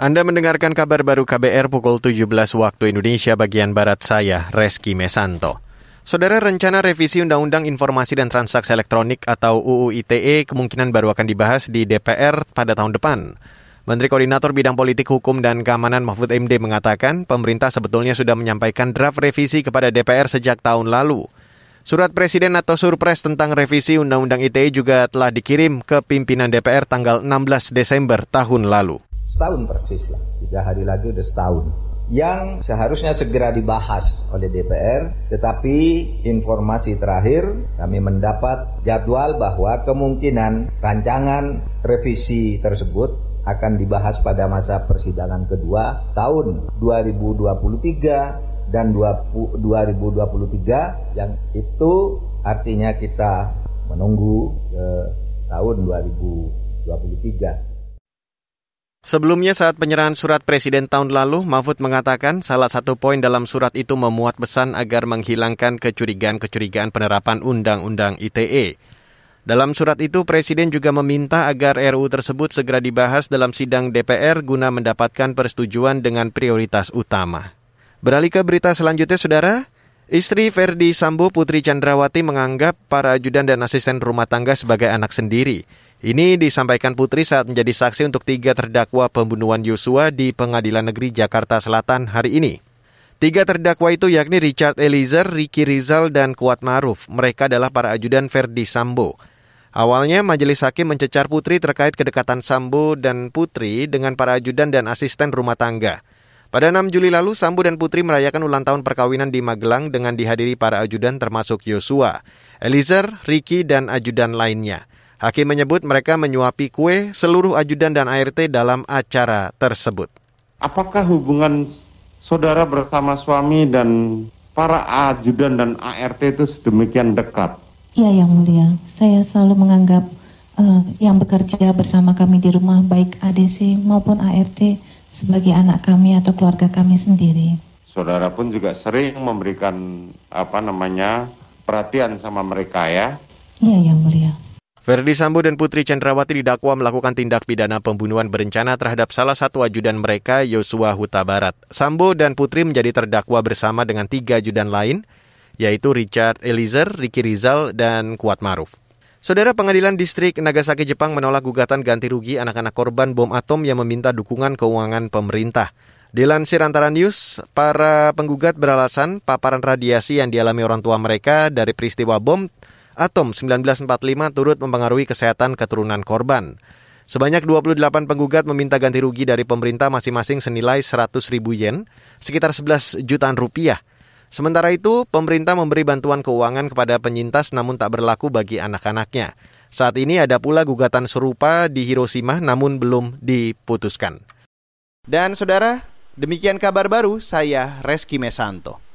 Anda mendengarkan kabar baru KBR pukul 17 waktu Indonesia bagian Barat saya, Reski Mesanto. Saudara rencana revisi Undang-Undang Informasi dan Transaksi Elektronik atau UU ITE kemungkinan baru akan dibahas di DPR pada tahun depan. Menteri Koordinator Bidang Politik Hukum dan Keamanan Mahfud MD mengatakan pemerintah sebetulnya sudah menyampaikan draft revisi kepada DPR sejak tahun lalu. Surat Presiden atau Surpres tentang revisi Undang-Undang ITE juga telah dikirim ke pimpinan DPR tanggal 16 Desember tahun lalu setahun persis lah, tiga hari lagi udah setahun yang seharusnya segera dibahas oleh DPR, tetapi informasi terakhir kami mendapat jadwal bahwa kemungkinan rancangan revisi tersebut akan dibahas pada masa persidangan kedua tahun 2023 dan 2023 yang itu artinya kita menunggu ke tahun 2023. Sebelumnya saat penyerahan surat Presiden tahun lalu, Mahfud mengatakan salah satu poin dalam surat itu memuat pesan agar menghilangkan kecurigaan-kecurigaan penerapan Undang-Undang ITE. Dalam surat itu, Presiden juga meminta agar RUU tersebut segera dibahas dalam sidang DPR guna mendapatkan persetujuan dengan prioritas utama. Beralih ke berita selanjutnya, Saudara. Istri Ferdi Sambo Putri Chandrawati menganggap para ajudan dan asisten rumah tangga sebagai anak sendiri. Ini disampaikan Putri saat menjadi saksi untuk tiga terdakwa pembunuhan Yosua di Pengadilan Negeri Jakarta Selatan hari ini. Tiga terdakwa itu yakni Richard Eliezer, Ricky Rizal, dan Kuat Maruf. Mereka adalah para ajudan Verdi Sambo. Awalnya majelis hakim mencecar Putri terkait kedekatan Sambo dan Putri dengan para ajudan dan asisten rumah tangga. Pada 6 Juli lalu, Sambo dan Putri merayakan ulang tahun perkawinan di Magelang dengan dihadiri para ajudan termasuk Yosua, Eliezer, Ricky, dan ajudan lainnya. Hakim menyebut mereka menyuapi kue seluruh ajudan dan ART dalam acara tersebut. Apakah hubungan saudara bersama suami dan para ajudan dan ART itu sedemikian dekat? Iya yang mulia, saya selalu menganggap uh, yang bekerja bersama kami di rumah baik ADC maupun ART sebagai anak kami atau keluarga kami sendiri. Saudara pun juga sering memberikan apa namanya perhatian sama mereka ya? Iya yang mulia. Verdi Sambo dan Putri Chandrawati didakwa melakukan tindak pidana pembunuhan berencana terhadap salah satu ajudan mereka, Yosua Huta Barat. Sambo dan Putri menjadi terdakwa bersama dengan tiga ajudan lain, yaitu Richard Eliezer, Ricky Rizal, dan Kuat Maruf. Saudara Pengadilan Distrik Nagasaki Jepang menolak gugatan ganti rugi anak-anak korban bom atom yang meminta dukungan keuangan pemerintah. Dilansir antara news, para penggugat beralasan paparan radiasi yang dialami orang tua mereka dari peristiwa bom atom 1945 turut mempengaruhi kesehatan keturunan korban. Sebanyak 28 penggugat meminta ganti rugi dari pemerintah masing-masing senilai 100 ribu yen, sekitar 11 jutaan rupiah. Sementara itu, pemerintah memberi bantuan keuangan kepada penyintas namun tak berlaku bagi anak-anaknya. Saat ini ada pula gugatan serupa di Hiroshima namun belum diputuskan. Dan saudara, demikian kabar baru saya Reski Mesanto.